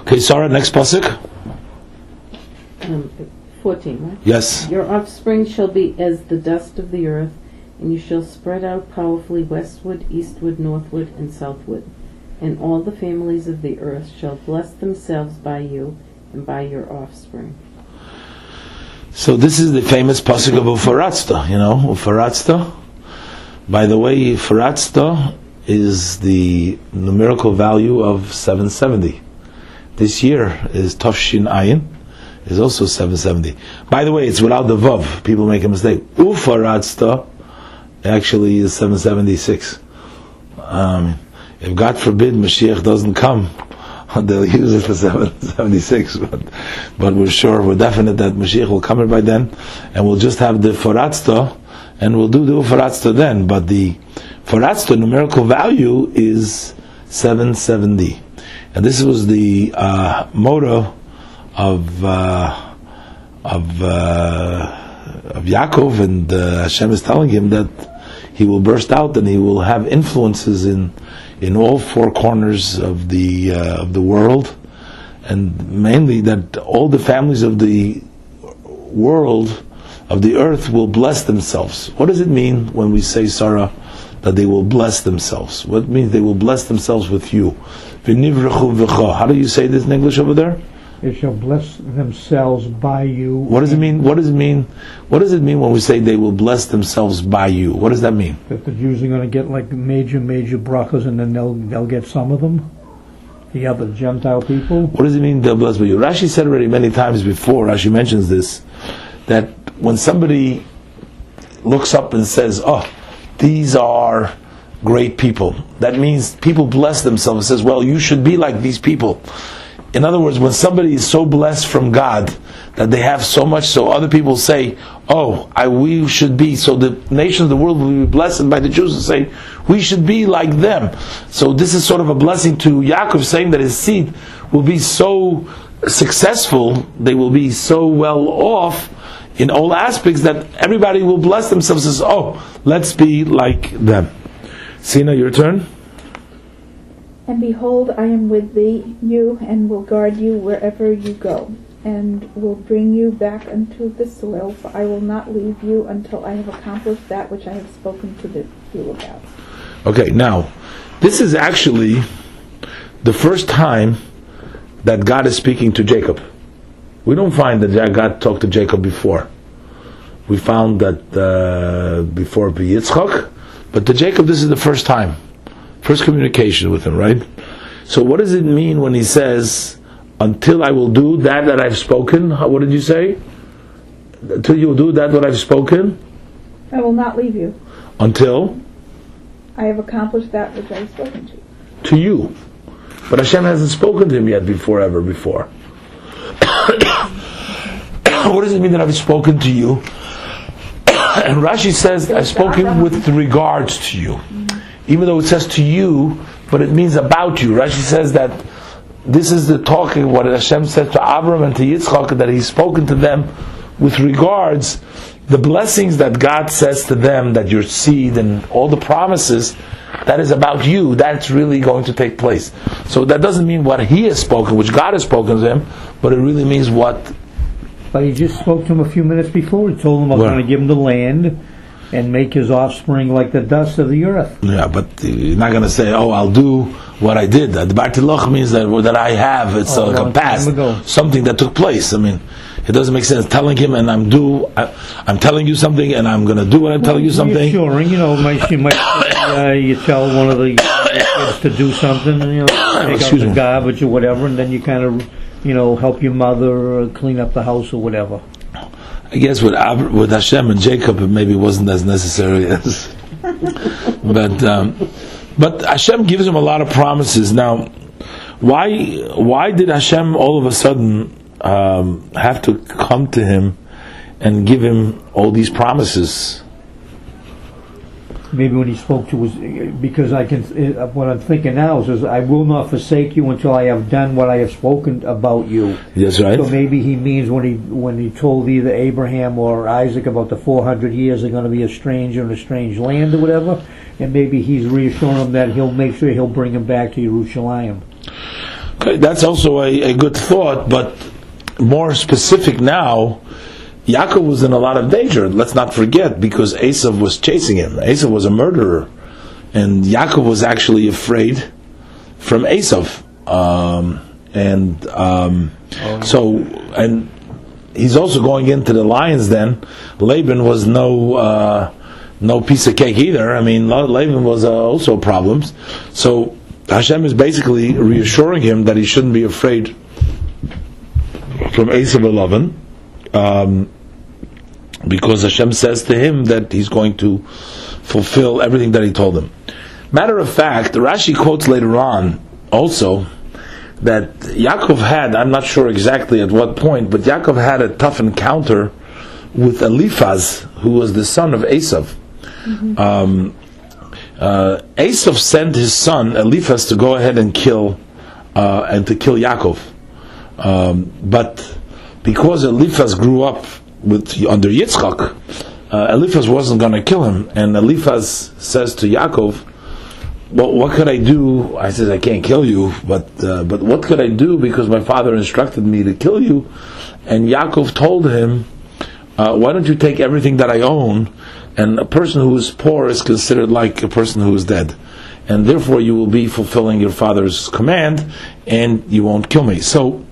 Okay, Sarah, next pasuk. Um, 14, right? Yes. Your offspring shall be as the dust of the earth, and you shall spread out powerfully westward, eastward, northward, and southward. And all the families of the earth shall bless themselves by you and by your offspring. So this is the famous pasuk of Ufaratzta, you know, Ufaratzta. By the way, Ufaratzta is the numerical value of 770. This year is Tav Shin Ayin, is also 770. By the way, it's without the Vav. People make a mistake. Ufaratzta actually is 776. Um, if God forbid Mashiach doesn't come, they'll use it for 776. But, but we're sure, we're definite that Mashiach will come by then, and we'll just have the Faratzta, and we'll do the Faratzta then. But the Faratzta numerical value is 770. And this was the uh, motto of uh, of uh, of Yaakov, and uh, Hashem is telling him that he will burst out and he will have influences in in all four corners of the uh, of the world, and mainly that all the families of the world of the earth will bless themselves. What does it mean when we say Sarah that they will bless themselves? What means they will bless themselves with you? How do you say this in English over there? They shall bless themselves by you. What does it mean? What does it mean? What does it mean when we say they will bless themselves by you? What does that mean? That the Jews are going to get like major, major brachas, and then they'll they'll get some of them. The other Gentile people. What does it mean they'll bless by you? Rashi said already many times before. Rashi mentions this that when somebody looks up and says, "Oh, these are great people," that means people bless themselves. and Says, "Well, you should be like these people." In other words, when somebody is so blessed from God that they have so much, so other people say, "Oh, I, we should be." So the nations of the world will be blessed by the Jews and say, "We should be like them." So this is sort of a blessing to Yaakov, saying that his seed will be so successful, they will be so well off in all aspects that everybody will bless themselves. Says, "Oh, let's be like them." Sina, your turn. And behold, I am with thee, you, and will guard you wherever you go, and will bring you back unto the soil, for I will not leave you until I have accomplished that which I have spoken to you about. Okay, now, this is actually the first time that God is speaking to Jacob. We don't find that God talked to Jacob before. We found that uh, before Yitzchak, but to Jacob, this is the first time. First communication with him, right? So what does it mean when he says, until I will do that that I've spoken? What did you say? Until you will do that what I've spoken? I will not leave you. Until? I have accomplished that which I have spoken to you. to you. But Hashem hasn't spoken to him yet before, ever before. what does it mean that I've spoken to you? and Rashi says, I've spoken with regards to you. Even though it says to you, but it means about you. Rashi says that this is the talking, what Hashem said to Avram and to Yitzchak, that He's spoken to them with regards the blessings that God says to them, that your seed and all the promises, that is about you, that's really going to take place. So that doesn't mean what He has spoken, which God has spoken to him, but it really means what. But he just spoke to him a few minutes before. He told him I was Where? going to give him the land and make his offspring like the dust of the earth. Yeah, but you're not going to say, "Oh, I'll do what I did." The Bartiloch means that that I have. It's Oh, like a past, something that took place. I mean, it doesn't make sense telling him, and I'm do. I, I'm telling you something, and I'm going to do what I'm telling you something. Reassuring, you know, might, you might uh, you tell one of the kids to do something, and, you know, take out the me. garbage or whatever, and then you kind of, you know, help your mother uh, clean up the house or whatever. I guess with Ab- with Hashem and Jacob, it maybe wasn't as necessary as. but um, but Hashem gives him a lot of promises. Now, why why did Hashem all of a sudden um, have to come to him and give him all these promises? Maybe when he spoke to his, because I can, uh, what I'm thinking now is, is I will not forsake you until I have done what I have spoken about you. That's right. So maybe he means when he when he told either Abraham or Isaac about the 400 years they're going to be a stranger in a strange land or whatever, and maybe he's reassuring them that he'll make sure he'll bring them back to Jerusalem. Okay, that's also a, a good thought, but more specific now, Yaakov was in a lot of danger. Let's not forget, because Esav was chasing him. Esav was a murderer, and Yaakov was actually afraid from Esav. Um, and um, so, and he's also going into the lions. Then Laban was no uh, no piece of cake either. I mean, Laban was uh, also problems. So Hashem is basically reassuring him that he shouldn't be afraid from Esav 11, um, because Hashem says to him that he's going to fulfill everything that he told him. Matter of fact, Rashi quotes later on also that Yaakov had, I'm not sure exactly at what point, but Yaakov had a tough encounter with Eliphaz, who was the son of Esav. Um, uh, Esav sent his son Eliphaz to go ahead and kill uh, and to kill Yaakov. Um, but because Eliphaz grew up with under Yitzchak, uh, Eliphaz wasn't going to kill him, and Eliphaz says to Yaakov, "Well, what could I do?" I says, "I can't kill you, but uh, but what could I do because my father instructed me to kill you?" And Yaakov told him, uh, "Why don't you take everything that I own?" And a person who is poor is considered like a person who is dead. And therefore, you will be fulfilling your father's command, and you won't kill me. So,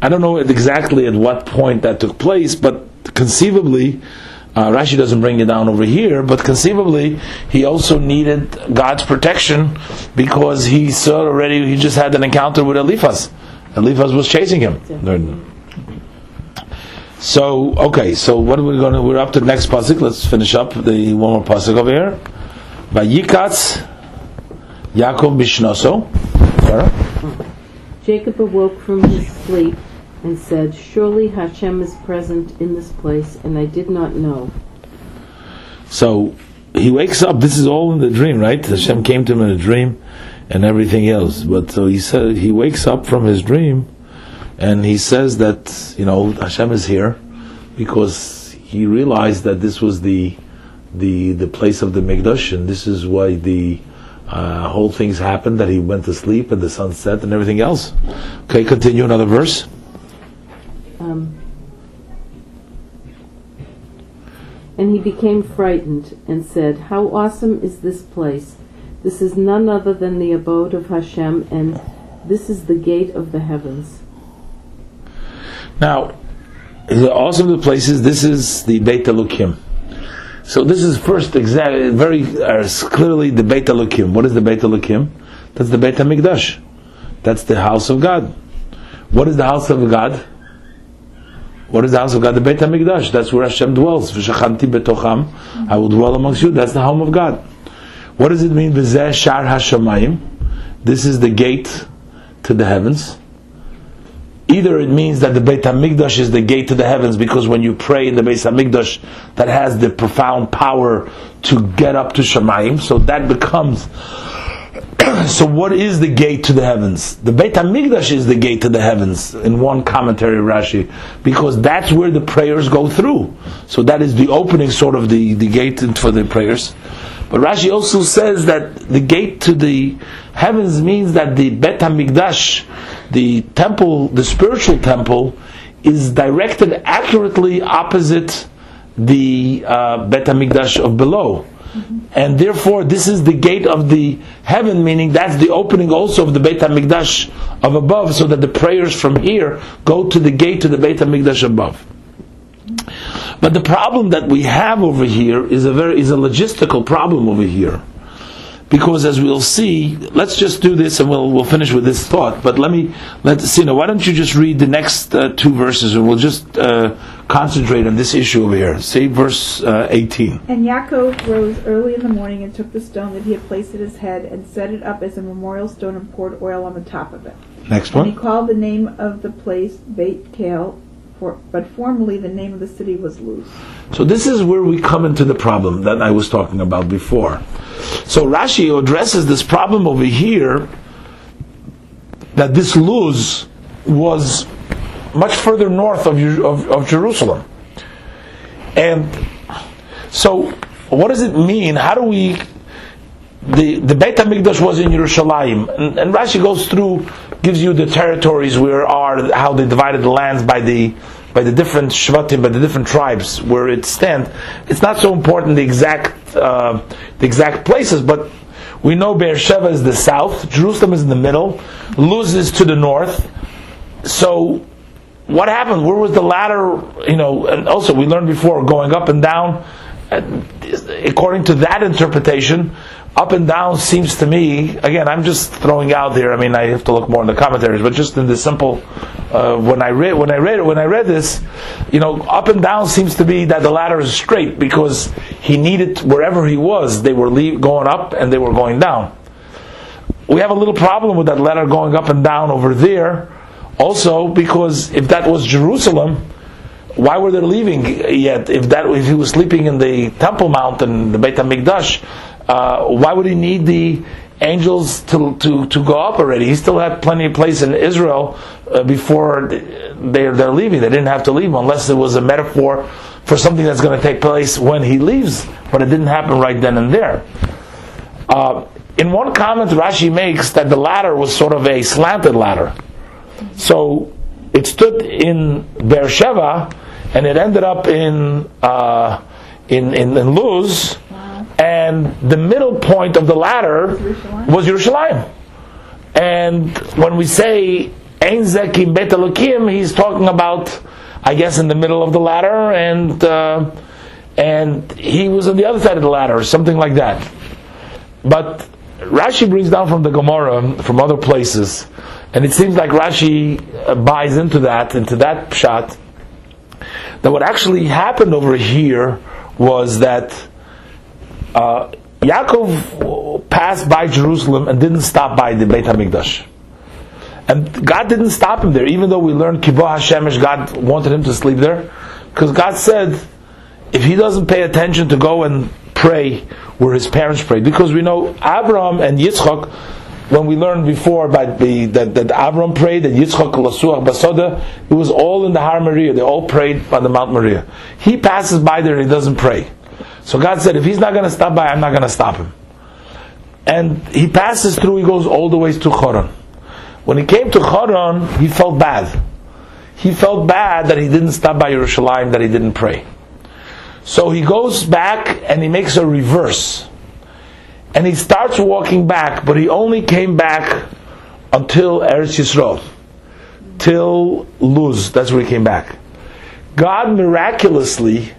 I don't know exactly at what point that took place, but conceivably, uh, Rashi doesn't bring it down over here, but conceivably, he also needed God's protection because he saw already, he just had an encounter with Eliphaz. Eliphaz was chasing him. So, okay, so what are we going to, we're up to the next pasuk. Let's finish up the one more pasuk over here. Vayikatz Yaakov Bishnoso. Jacob awoke from his sleep and said, Surely Hashem is present in this place, and I did not know. So he wakes up. This is all in the dream, right? Hashem came to him in a dream, and everything else. But so he said he wakes up from his dream, and he says that you know Hashem is here because he realized that this was the the the place of the Mikdash, and this is why the uh, whole things happened. That he went to sleep, and the sun set, and everything else. Okay, continue another verse. And he became frightened and said, How awesome is this place! This is none other than the abode of Hashem, and this is the gate of the heavens. Now, the awesome the places. This is the Beit Elokim. So this is first exactly very uh, clearly the Beit Elokim. What is the Beit Elokim? That's the Beit Hamikdash. That's the house of God. What is the house of God? What is the house of God? The Beit Hamikdash. That's where Hashem dwells. V'shachanti betocham. I will dwell amongst you. That's the home of God. What does it mean? V'zeh shar hashamayim. This is the gate to the heavens. Either it means that the Beit Hamikdash is the gate to the heavens because when you pray in the Beit Hamikdash, that has the profound power to get up to Shemayim. So that becomes. so what is the gate to the heavens? The Beit Hamikdash is the gate to the heavens. In one commentary, Rashi, because that's where the prayers go through. So that is the opening, sort of the the gate for the prayers. But Rashi also says that the gate to the heavens means that the Bet HaMikdash, the temple, the spiritual temple, is directed accurately opposite the uh, Bet HaMikdash of below. And therefore, this is the gate of the heaven, meaning that's the opening also of the Beit HaMikdash of above, so that the prayers from here go to the gate to the Beit HaMikdash above. But the problem that we have over here is a very is a logistical problem over here, because as we'll see, let's just do this and we'll we'll finish with this thought. But let me let Sina. Why don't you just read the next uh, two verses, and we'll just uh, concentrate on this issue over here. Say verse uh, eighteen. And Yaakov rose early in the morning and took the stone that he had placed at his head and set it up as a memorial stone and poured oil on the top of it. Next And he called the name of the place Beit Kel, for, but formerly the name of the city was Luz. So this is where we come into the problem that I was talking about before. So Rashi addresses this problem over here that this Luz was much further north of, of, of Jerusalem. And so what does it mean? How do we the the Beit Hamikdash was in Yerushalayim, and, and Rashi goes through, gives you the territories where are how they divided the lands by the by the different shvatim, by the different tribes where it stand. It's not so important the exact uh, the exact places, but we know Beersheba is the south, Jerusalem is in the middle, Luz is to the north. So what happened? Where was the ladder? You know, and also we learned before going up and down. According to that interpretation, up and down seems to me. Again, I'm just throwing out here. I mean, I have to look more in the commentaries, but just in the simple. Uh, when I read when I read when I read this, you know, up and down seems to be that the ladder is straight because he needed wherever he was. They were leave, going up and they were going down. We have a little problem with that ladder going up and down over there. Also, because if that was Jerusalem, why were they leaving yet? If that if he was sleeping in the Temple Mount and the Beit Hamikdash, uh, why would he need the angels to, to, to go up already? He still had plenty of place in Israel uh, before they're, they're leaving. They didn't have to leave unless it was a metaphor for something that's going to take place when he leaves, but it didn't happen right then and there. Uh, in one comment, Rashi makes that the ladder was sort of a slanted ladder. So it stood in Beersheba and it ended up in, uh, in, in, in Luz and the middle point of the ladder was Yerushalayim. And when we say Ein Zekim Bet he's talking about, I guess, in the middle of the ladder, and uh, and he was on the other side of the ladder, or something like that. But Rashi brings down from the Gemara from other places, and it seems like Rashi uh, buys into that, into that shot. That what actually happened over here was that uh, Yaakov passed by Jerusalem and didn't stop by the Beit Hamikdash. And God didn't stop him there, even though we learned ki va hashemesh, God wanted him to sleep there. Because God said, if he doesn't pay attention to go and pray where his parents prayed, because we know Abraham and Yitzchak, when we learned before about the, that, that Abraham prayed, that Yitzchak Lasuach basadeh, it was all in the Har Moriah. They all prayed on the Mount Moriah. He passes by there and he doesn't pray. So God said, if he's not going to stop by, I'm not going to stop him. And he passes through, he goes all the way to Choron. When he came to Choron, he felt bad. He felt bad that he didn't stop by Yerushalayim, that he didn't pray. So he goes back and he makes a reverse. And he starts walking back, but he only came back until Eretz Yisrael. Till Luz, that's where he came back. God miraculously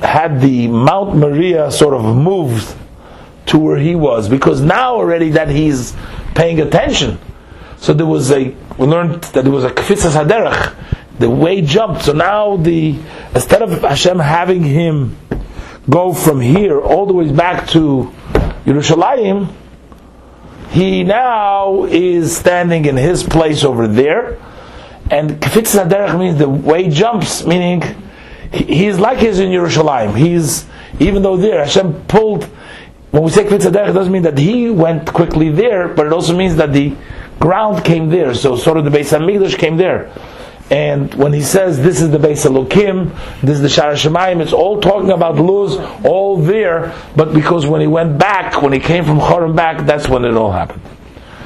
had the Mount Moriah sort of moved to where he was because now already that he's paying attention. So there was a we learned that there was a kfitzas haderach. The way jumped. So now the instead of Hashem having him go from here all the way back to Yerushalayim, he now is standing in his place over there. And kfitzas haderach means the way jumps, meaning he's like he's in Yerushalayim. He's even though there Hashem pulled. When we say Kvitzadech, it doesn't mean that he went quickly there, but it also means that the ground came there. So sort of the Beis Hamikdash came there. And when he says this is the Beis Elokim, this is the Shara Shemayim, it's all talking about Luz, all there. But because when he went back, when he came from Chorim back, that's when it all happened.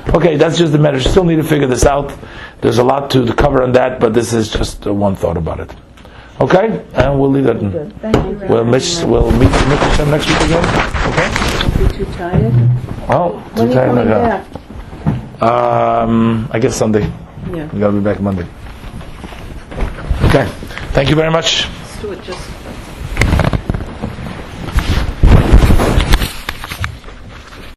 Okay, that's just the matter. Still need to figure this out. There's a lot to cover on that, but this is just uh, one thought about it. Okay, and we'll leave that. In. Thank you We'll miss. We'll meet meet Hashem next week again. Okay. Don't be too tired. Oh, When are you back? Um, I guess Sunday. Yeah. We gotta be back Monday. Okay. Thank you very much. It just